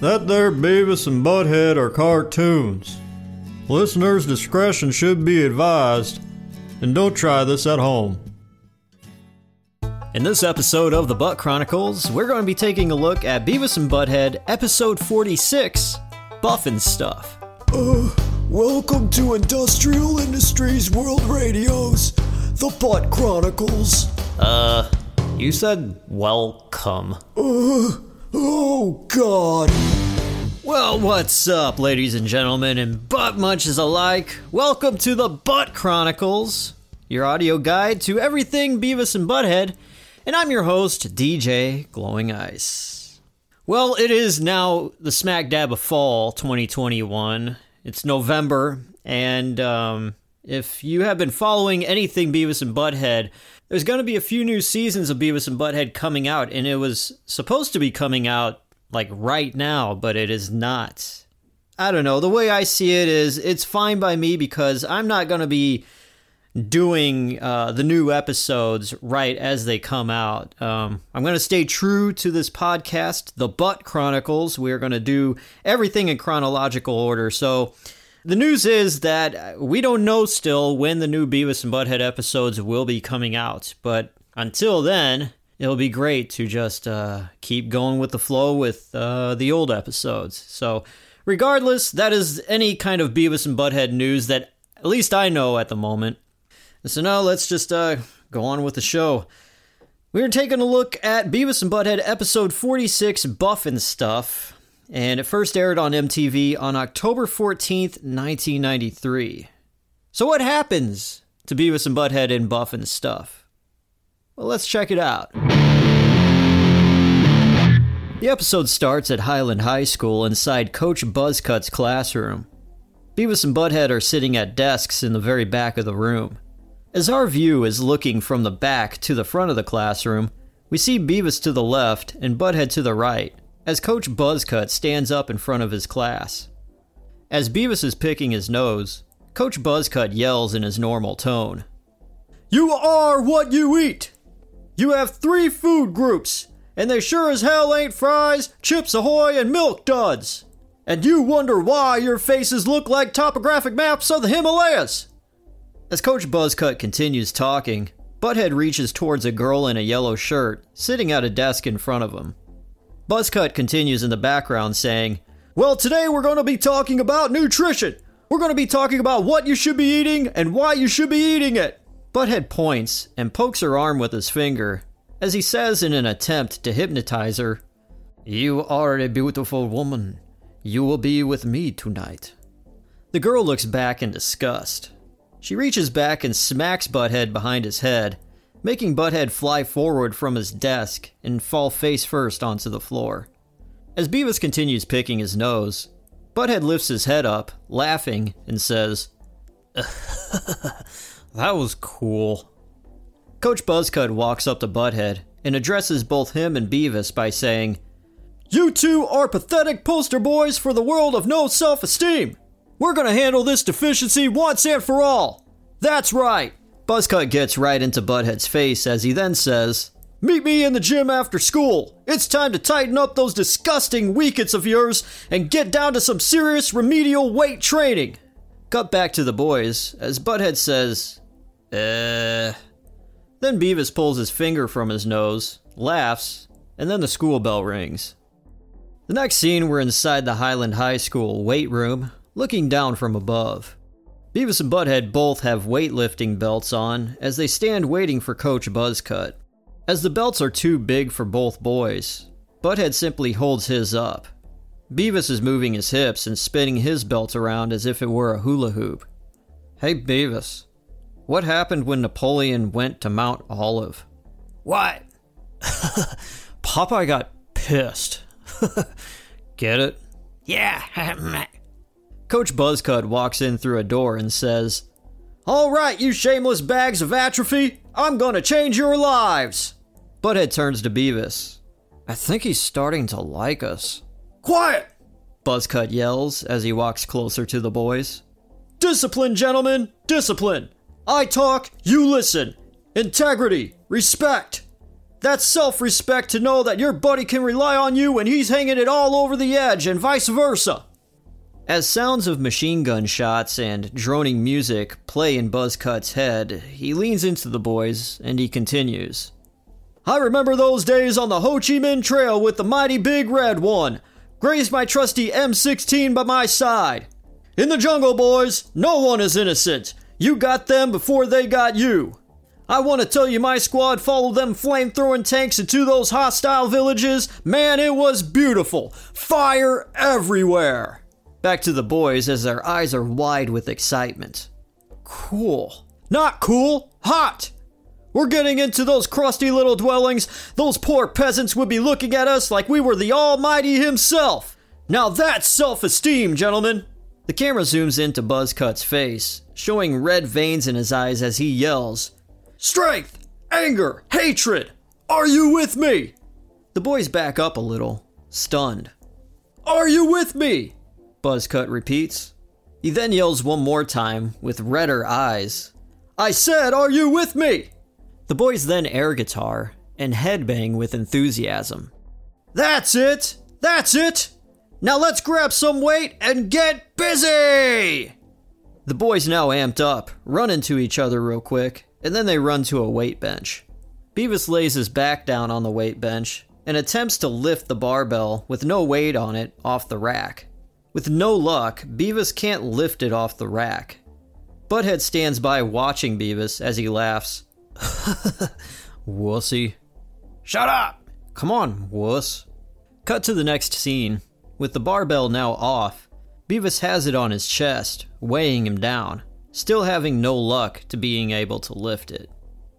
That there Beavis and Butthead are cartoons. Listeners' discretion should be advised, and don't try this at home. In this episode of the Butt Chronicles, we're going to be taking a look at Beavis and Butthead, episode 46 Buff 'N' Stuff. Uh, welcome to Industrial Industries World Radio's The Butt Chronicles. Uh, you said welcome. Uh, oh, God. Well, what's up, ladies and gentlemen, and butt munches alike? Welcome to the Butt Chronicles, your audio guide to everything Beavis and Butthead, and I'm your host, DJ Glowing Ice. Well, it is now the smack dab of fall 2021. It's November, and um, if you have been following anything Beavis and Butthead, there's going to be a few new seasons of Beavis and Butthead coming out, and it was supposed to be coming out like right now, but it is not. I don't know. The way I see it is it's fine by me because I'm not going to be doing uh, the new episodes right as they come out. Um, I'm going to stay true to this podcast, The Butt Chronicles. We're going to do everything in chronological order. So the news is that we don't know still when the new Beavis and Butthead episodes will be coming out. But until then, it'll be great to just uh, keep going with the flow with uh, the old episodes. So, regardless, that is any kind of Beavis and Butthead news that at least I know at the moment. So now let's just uh, go on with the show. We're taking a look at Beavis and Butthead episode 46, Buff 'N' Stuff, and it first aired on MTV on October 14th, 1993. So what happens to Beavis and Butthead in Buff 'N' Stuff? Well, let's check it out. The episode starts at Highland High School inside Coach Buzzcut's classroom. Beavis and Butthead are sitting at desks in the very back of the room. As our view is looking from the back to the front of the classroom, we see Beavis to the left and Butthead to the right, as Coach Buzzcut stands up in front of his class. As Beavis is picking his nose, Coach Buzzcut yells in his normal tone You are what you eat! You have three food groups, and they sure as hell ain't fries, chips ahoy, and milk duds! And you wonder why your faces look like topographic maps of the Himalayas! As Coach Buzzcut continues talking, Butthead reaches towards a girl in a yellow shirt sitting at a desk in front of him. Buzzcut continues in the background saying, Well, today we're going to be talking about nutrition. We're going to be talking about what you should be eating and why you should be eating it. Butthead points and pokes her arm with his finger as he says in an attempt to hypnotize her, You are a beautiful woman. You will be with me tonight. The girl looks back in disgust. She reaches back and smacks Butthead behind his head, making Butthead fly forward from his desk and fall face first onto the floor. As Beavis continues picking his nose, Butthead lifts his head up, laughing, and says, That was cool. Coach Buzzcut walks up to Butthead and addresses both him and Beavis by saying, You two are pathetic poster boys for the world of no self esteem. We're gonna handle this deficiency once and for all. That's right. Buzzcut gets right into Butthead's face as he then says, Meet me in the gym after school. It's time to tighten up those disgusting weakets of yours and get down to some serious remedial weight training. Cut back to the boys as Butthead says, Uh. Then Beavis pulls his finger from his nose, laughs, and then the school bell rings. The next scene, we're inside the Highland High School weight room, looking down from above. Beavis and Butthead both have weightlifting belts on as they stand waiting for Coach Buzzcut. As the belts are too big for both boys, Butthead simply holds his up. Beavis is moving his hips and spinning his belt around as if it were a hula hoop. Hey, Beavis, what happened when Napoleon went to Mount Olive? What? Popeye got pissed. Get it? Yeah. Coach Buzzcut walks in through a door and says, All right, you shameless bags of atrophy, I'm gonna change your lives. Butthead turns to Beavis. I think he's starting to like us. Quiet! Buzzcut yells as he walks closer to the boys. Discipline, gentlemen, discipline. I talk, you listen. Integrity, respect. That's self respect to know that your buddy can rely on you when he's hanging it all over the edge, and vice versa. As sounds of machine gun shots and droning music play in Buzzcut's head, he leans into the boys and he continues. I remember those days on the Ho Chi Minh Trail with the mighty big red one. Grazed my trusty M16 by my side. In the jungle, boys, no one is innocent. You got them before they got you. I want to tell you, my squad followed them flame throwing tanks into those hostile villages. Man, it was beautiful. Fire everywhere. Back to the boys as their eyes are wide with excitement. Cool. Not cool, hot. We're getting into those crusty little dwellings. Those poor peasants would be looking at us like we were the Almighty Himself. Now that's self esteem, gentlemen. The camera zooms into Buzzcut's face, showing red veins in his eyes as he yells Strength, anger, hatred. Are you with me? The boys back up a little, stunned. Are you with me? Buzzcut repeats. He then yells one more time with redder eyes. I said, Are you with me? The boys then air guitar and headbang with enthusiasm. That's it! That's it! Now let's grab some weight and get busy! The boys now amped up, run into each other real quick, and then they run to a weight bench. Beavis lays his back down on the weight bench and attempts to lift the barbell with no weight on it off the rack. With no luck, Beavis can't lift it off the rack. Butthead stands by watching Beavis as he laughs. Wussy. Shut up! Come on, wuss. Cut to the next scene. With the barbell now off, Beavis has it on his chest, weighing him down, still having no luck to being able to lift it.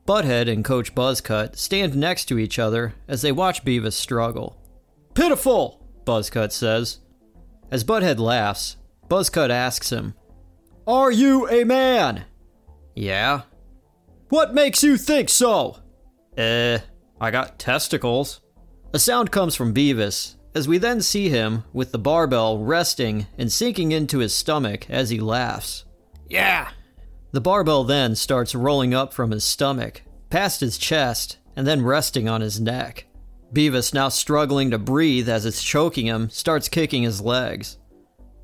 Butthead and Coach Buzzcut stand next to each other as they watch Beavis struggle. Pitiful, Buzzcut says. As Butthead laughs, Buzzcut asks him, Are you a man? Yeah. What makes you think so? Eh, I got testicles. A sound comes from Beavis, as we then see him with the barbell resting and sinking into his stomach as he laughs. Yeah. The barbell then starts rolling up from his stomach, past his chest, and then resting on his neck. Beavis, now struggling to breathe as it's choking him, starts kicking his legs.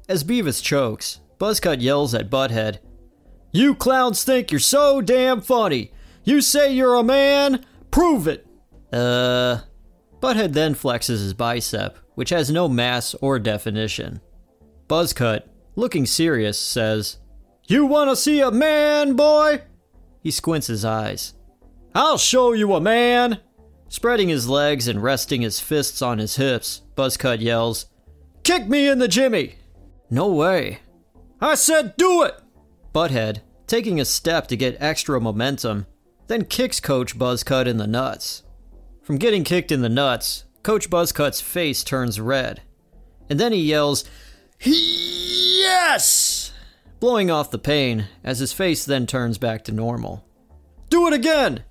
As Beavis chokes, Buzzcut yells at Butthead, You clowns think you're so damn funny! You say you're a man? Prove it! Uh. Butthead then flexes his bicep, which has no mass or definition. Buzzcut, looking serious, says, You wanna see a man, boy? He squints his eyes. I'll show you a man! Spreading his legs and resting his fists on his hips, Buzzcut yells, Kick me in the jimmy! No way. I said do it! Butthead, taking a step to get extra momentum, then kicks Coach Buzzcut in the nuts. From getting kicked in the nuts, Coach Buzzcut's face turns red. And then he yells, Yes! Blowing off the pain as his face then turns back to normal. Do it again!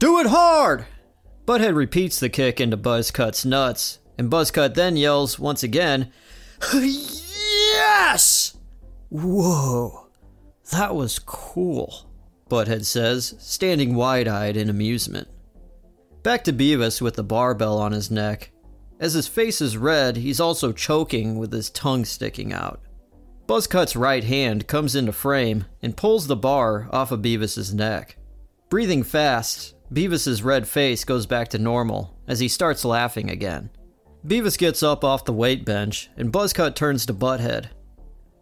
Do it hard! Butthead repeats the kick into Buzzcut's nuts, and Buzzcut then yells once again, Yes! Whoa, that was cool, Butthead says, standing wide eyed in amusement. Back to Beavis with the barbell on his neck. As his face is red, he's also choking with his tongue sticking out. Buzzcut's right hand comes into frame and pulls the bar off of Beavis's neck. Breathing fast, Beavis's red face goes back to normal as he starts laughing again. Beavis gets up off the weight bench and Buzzcut turns to Butthead.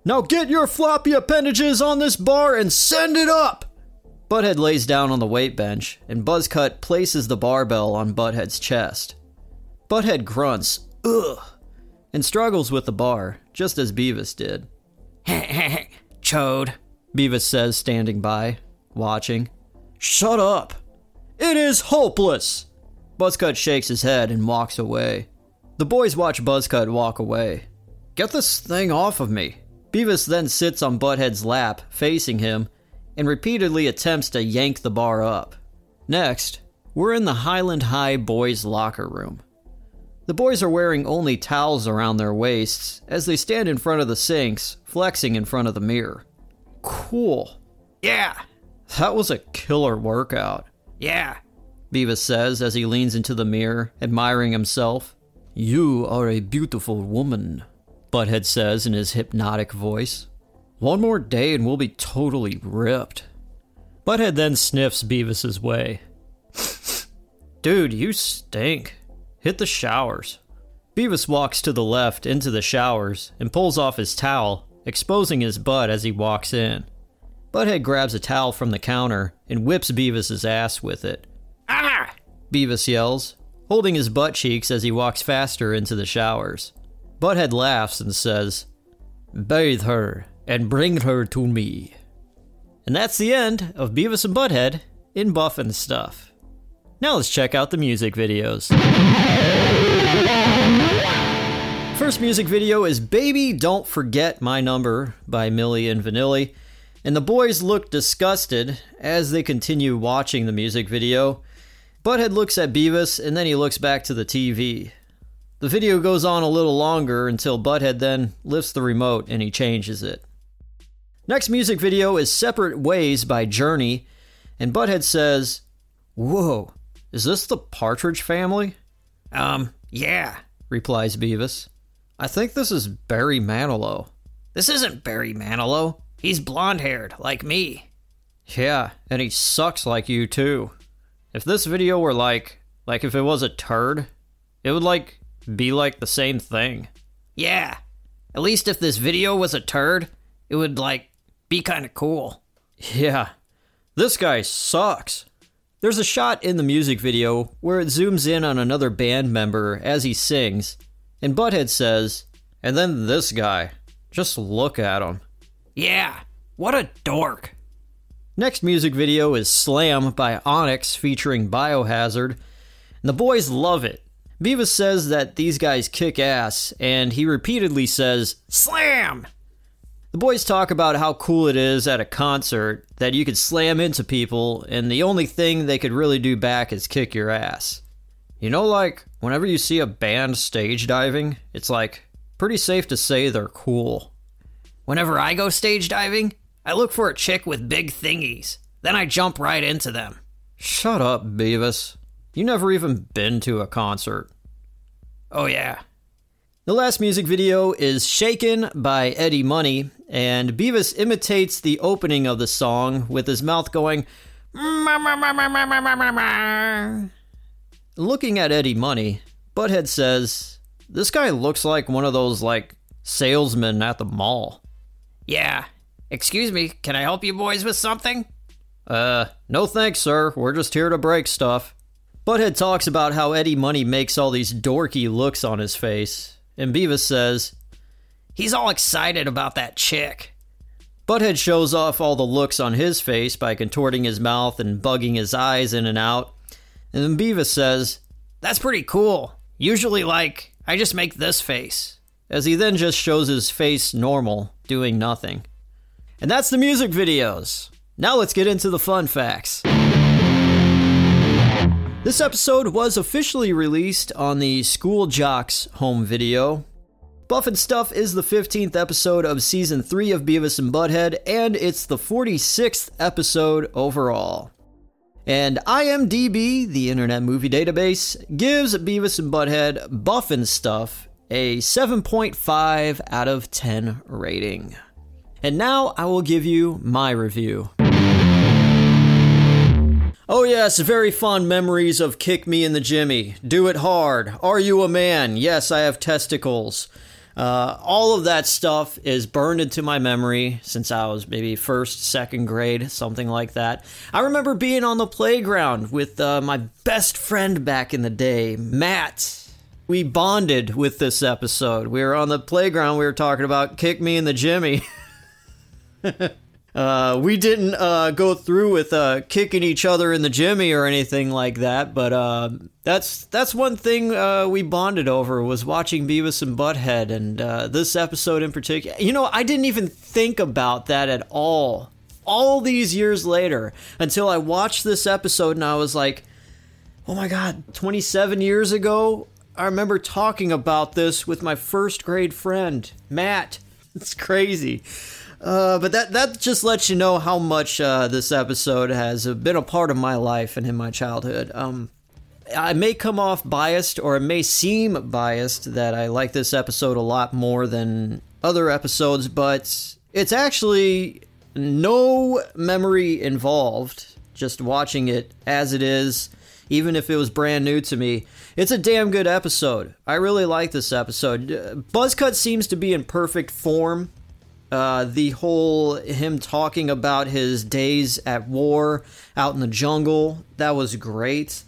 Now get your floppy appendages on this bar and send it up! Butthead lays down on the weight bench and Buzzcut places the barbell on Butthead's chest. Butthead grunts, ugh, and struggles with the bar, just as Beavis did. "Heh heh chode, Beavis says, standing by, watching. Shut up! It is hopeless! Buzzcut shakes his head and walks away. The boys watch Buzzcut walk away. Get this thing off of me. Beavis then sits on Butthead's lap, facing him, and repeatedly attempts to yank the bar up. Next, we're in the Highland High boys' locker room. The boys are wearing only towels around their waists as they stand in front of the sinks, flexing in front of the mirror. Cool. Yeah. That was a killer workout. Yeah. Beavis says as he leans into the mirror, admiring himself. You are a beautiful woman, Butthead says in his hypnotic voice. One more day and we'll be totally ripped. Butthead then sniffs Beavis's way. Dude, you stink. Hit the showers. Beavis walks to the left into the showers and pulls off his towel, exposing his butt as he walks in. Butthead grabs a towel from the counter and whips Beavis's ass with it. Ah! Beavis yells, holding his butt cheeks as he walks faster into the showers. Butthead laughs and says, Bathe her and bring her to me. And that's the end of Beavis and Butthead in Buff 'N' Stuff. Now let's check out the music videos. First music video is Baby Don't Forget My Number by Milli and Vanilli. And the boys look disgusted as they continue watching the music video. Butthead looks at Beavis and then he looks back to the TV. The video goes on a little longer until Butthead then lifts the remote and he changes it. Next music video is Separate Ways by Journey, and Butthead says, Whoa, is this the Partridge family? Um, yeah, replies Beavis. I think this is Barry Manilow. This isn't Barry Manilow. He's blonde haired, like me. Yeah, and he sucks like you too. If this video were like, like if it was a turd, it would like be like the same thing. Yeah. At least if this video was a turd, it would like be kind of cool. Yeah. This guy sucks. There's a shot in the music video where it zooms in on another band member as he sings, and Butthead says, and then this guy. Just look at him. Yeah. What a dork. Next music video is Slam by Onyx featuring Biohazard, and the boys love it. Beavis says that these guys kick ass, and he repeatedly says, Slam! The boys talk about how cool it is at a concert that you could slam into people, and the only thing they could really do back is kick your ass. You know, like, whenever you see a band stage diving, it's like pretty safe to say they're cool. Whenever I go stage diving, I look for a chick with big thingies. Then I jump right into them. Shut up, Beavis. You never even been to a concert. Oh, yeah. The last music video is Shakin' by Eddie Money, and Beavis imitates the opening of the song with his mouth going. Looking at Eddie Money, Butthead says, This guy looks like one of those, like, salesmen at the mall. Yeah. Excuse me, can I help you boys with something? Uh, no thanks, sir. We're just here to break stuff. Butthead talks about how Eddie Money makes all these dorky looks on his face, and Beavis says, He's all excited about that chick. Butthead shows off all the looks on his face by contorting his mouth and bugging his eyes in and out. And then Beavis says, That's pretty cool. Usually, like, I just make this face. As he then just shows his face normal, doing nothing. And that's the music videos. Now let's get into the fun facts. This episode was officially released on the School Jocks home video. Buff 'N' Stuff is the 15th episode of season 3 of Beavis and Butthead, and it's the 46th episode overall. And IMDb, the Internet Movie Database, gives Beavis and Butthead Buff 'N' Stuff a 7.5 out of 10 rating. And now I will give you my review. Oh, yes, very fond memories of Kick Me in the Jimmy. Do it hard. Are you a man? Yes, I have testicles. Uh, all of that stuff is burned into my memory since I was maybe first, second grade, something like that. I remember being on the playground with uh, my best friend back in the day, Matt. We bonded with this episode. We were on the playground, we were talking about Kick Me in the Jimmy. Uh, we didn't uh, go through with uh, kicking each other in the jimmy or anything like that, but uh, that's that's one thing uh, we bonded over was watching Beavis and Butthead, and uh, this episode in particular. You know, I didn't even think about that at all. All these years later, until I watched this episode, and I was like, "Oh my god!" Twenty-seven years ago, I remember talking about this with my first grade friend Matt. It's crazy. Uh, but that that just lets you know how much uh, this episode has been a part of my life and in my childhood. Um, I may come off biased, or it may seem biased that I like this episode a lot more than other episodes, but it's actually no memory involved. Just watching it as it is, even if it was brand new to me. It's a damn good episode. I really like this episode. Buzzcut seems to be in perfect form uh, the whole him talking about his days at war out in the jungle that was great.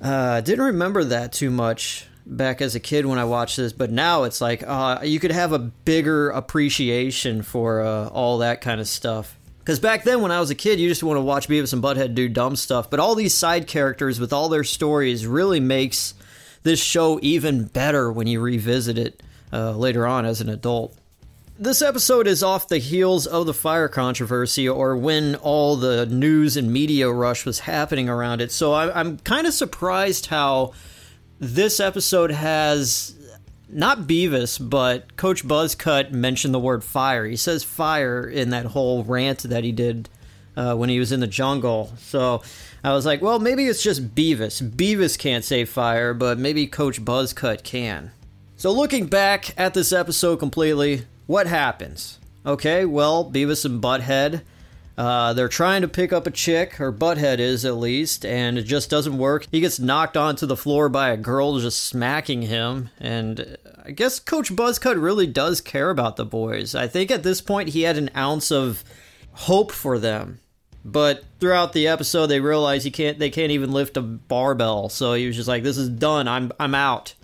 Uh, didn't remember that too much back as a kid when I watched this, but now it's like uh, you could have a bigger appreciation for uh, all that kind of stuff. Because back then, when I was a kid, you just want to watch Beavis and Butthead do dumb stuff. But all these side characters with all their stories really makes this show even better when you revisit it uh, later on as an adult. This episode is off the heels of the fire controversy, or when all the news and media rush was happening around it. So I, am kind of surprised how this episode has not Beavis, but Coach Buzzcut mentioned the word fire. He says fire in that whole rant that he did uh, when he was in the jungle. So I was like, well, maybe it's just Beavis. Beavis can't say fire, but maybe Coach Buzzcut can. So looking back at this episode completely, what happens? Okay, well, Beavis and Butthead, uh, they're trying to pick up a chick, or Butthead is at least, and it just doesn't work. He gets knocked onto the floor by a girl just smacking him, and I guess Coach Buzzcut really does care about the boys. I think at this point he had an ounce of hope for them. But throughout the episode, they realize he can't. They can't even lift a barbell. So he was just like, "This is done. I'm I'm out."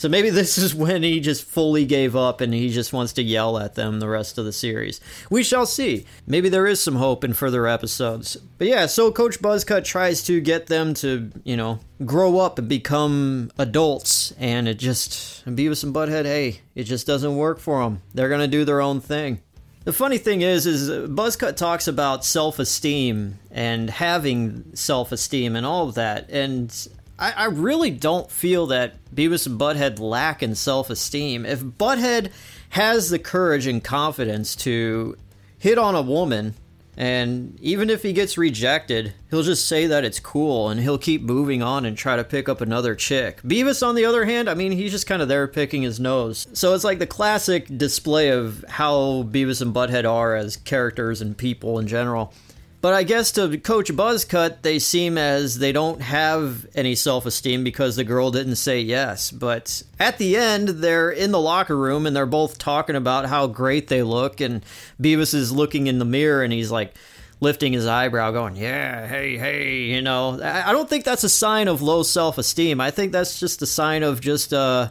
So maybe this is when he just fully gave up and he just wants to yell at them the rest of the series. We shall see. Maybe there is some hope in further episodes. But yeah, so Coach Buzzcut tries to get them to, you know, grow up and become adults, and it just, Beavis and Butthead, hey, it just doesn't work for them. They're going to do their own thing. The funny thing is, is Buzzcut talks about self-esteem and having self-esteem and all of that, and I, I really don't feel that Beavis and Butthead lack in self esteem. If Butthead has the courage and confidence to hit on a woman, and even if he gets rejected, he'll just say that it's cool and he'll keep moving on and try to pick up another chick. Beavis, on the other hand, I mean, he's just kind of there picking his nose. So it's like the classic display of how Beavis and Butthead are as characters and people in general. But I guess to Coach Buzzcut, they seem as they don't have any self esteem because the girl didn't say yes. But at the end, they're in the locker room and they're both talking about how great they look. And Beavis is looking in the mirror and he's like lifting his eyebrow, going, Yeah, hey, hey, you know. I don't think that's a sign of low self esteem. I think that's just a sign of just, uh,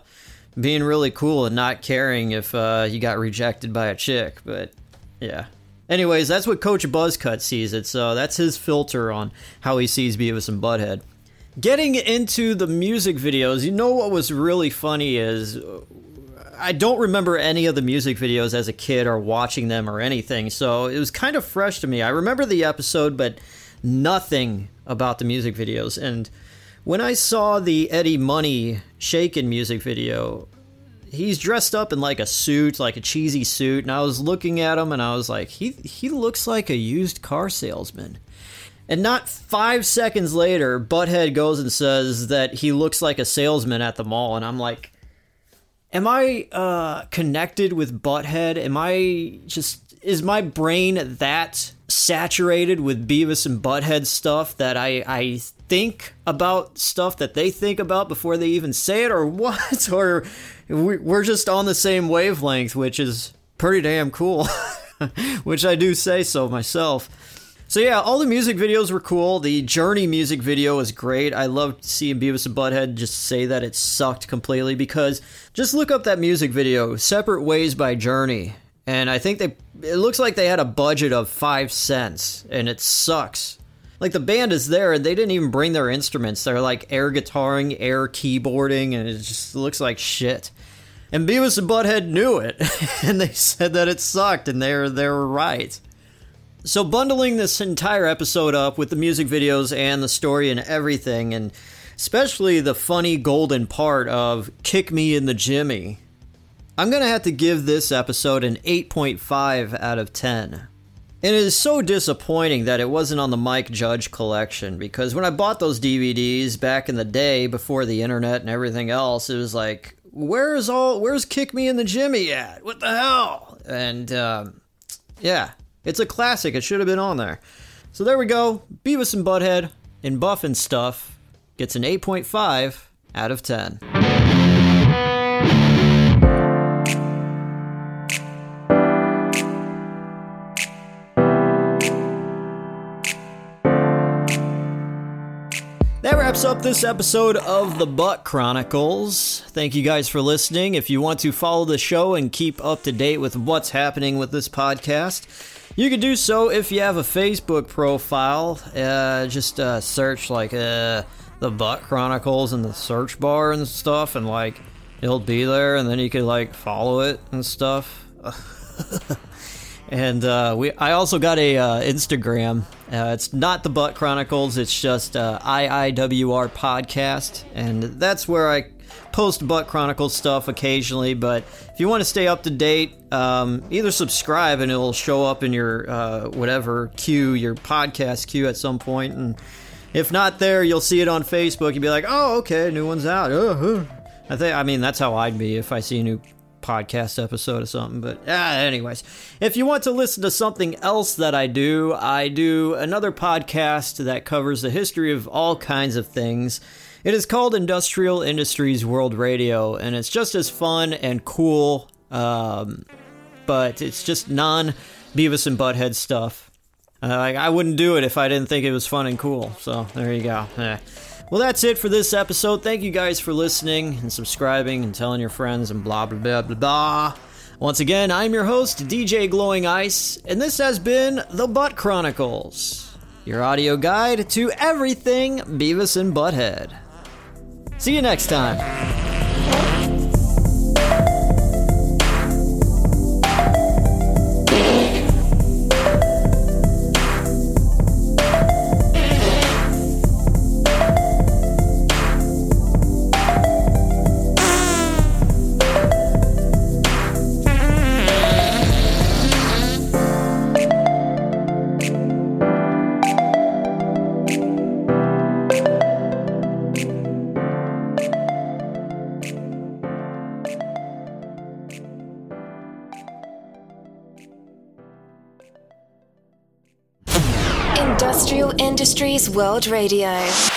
being really cool and not caring if uh, you got rejected by a chick. But yeah, Anyways, that's what Coach Buzzcut sees it, so that's his filter on how he sees Beavis and Butthead. Getting into the music videos, you know what was really funny is uh, I don't remember any of the music videos as a kid or watching them or anything, so it was kind of fresh to me. I remember the episode, but nothing about the music videos. And when I saw the Eddie Money Shakin' music video, he's dressed up in like a suit, like a cheesy suit, and I was looking at him and I was like, he he looks like a used car salesman. And not five seconds later, Butthead goes and says that he looks like a salesman at the mall, and I'm like, am I uh, connected with Butthead? Am I just is my brain that saturated with Beavis and Butthead stuff that I I think about stuff that they think about before they even say it, or what? or we're just on the same wavelength, which is pretty damn cool. which I do say so myself. So yeah, all the music videos were cool. The Journey music video was great. I loved seeing Beavis and Butthead just say that it sucked completely because just look up that music video, "Separate Ways" by Journey, and I think they it looks like they had a budget of five cents, and it sucks. Like the band is there, and they didn't even bring their instruments. They're like air guitaring, air keyboarding, and it just looks like shit. And Beavis and Butthead knew it, and they said that it sucked, and they were, they were right. So, bundling this entire episode up with the music videos and the story and everything, and especially the funny golden part of Kick Me in the Jimmy, I'm going to have to give this episode an 8.5 out of 10. And it is so disappointing that it wasn't on the Mike Judge collection because when I bought those DVDs back in the day before the internet and everything else, it was like, where's all, where's Kick Me in the Jimmy at? What the hell? And, um, yeah, it's a classic. It should have been on there. So there we go. Beavis and Butthead in Buff 'N' Stuff gets an 8.5 out of 10. Wraps up this episode of the Butt Chronicles. Thank you guys for listening. If you want to follow the show and keep up to date with what's happening with this podcast, you can do so if you have a Facebook profile. Uh, just uh, search like uh, the Butt Chronicles in the search bar and stuff, and like it'll be there, and then you could like follow it and stuff. and uh, we, I also got a uh, Instagram. Uh, it's not the Butt Chronicles. It's just uh, IIWR podcast, and that's where I post Butt Chronicles stuff occasionally. But if you want to stay up to date, um, either subscribe and it'll show up in your uh, whatever queue, your podcast queue at some point. and if not there, you'll see it on Facebook. You'll be like, "Oh, okay, new one's out." Uh-huh. I think. I mean, that's how I'd be if I see a new podcast episode or something. But ah, anyways, if you want to listen to something else that I do, I do another podcast that covers the history of all kinds of things. It is called Industrial Industries World Radio, and it's just as fun and cool, um, but it's just non Beavis and Butthead stuff. Uh, like, I wouldn't do it if I didn't think it was fun and cool. So there you go. Eh. Well, that's it for this episode. Thank you guys for listening and subscribing and telling your friends and blah, blah, blah, blah, blah. Once again, I'm your host, DJ Glowing Ice, and this has been The Butt Chronicles, your audio guide to everything Beavis and Butthead. See you next time. World Radio.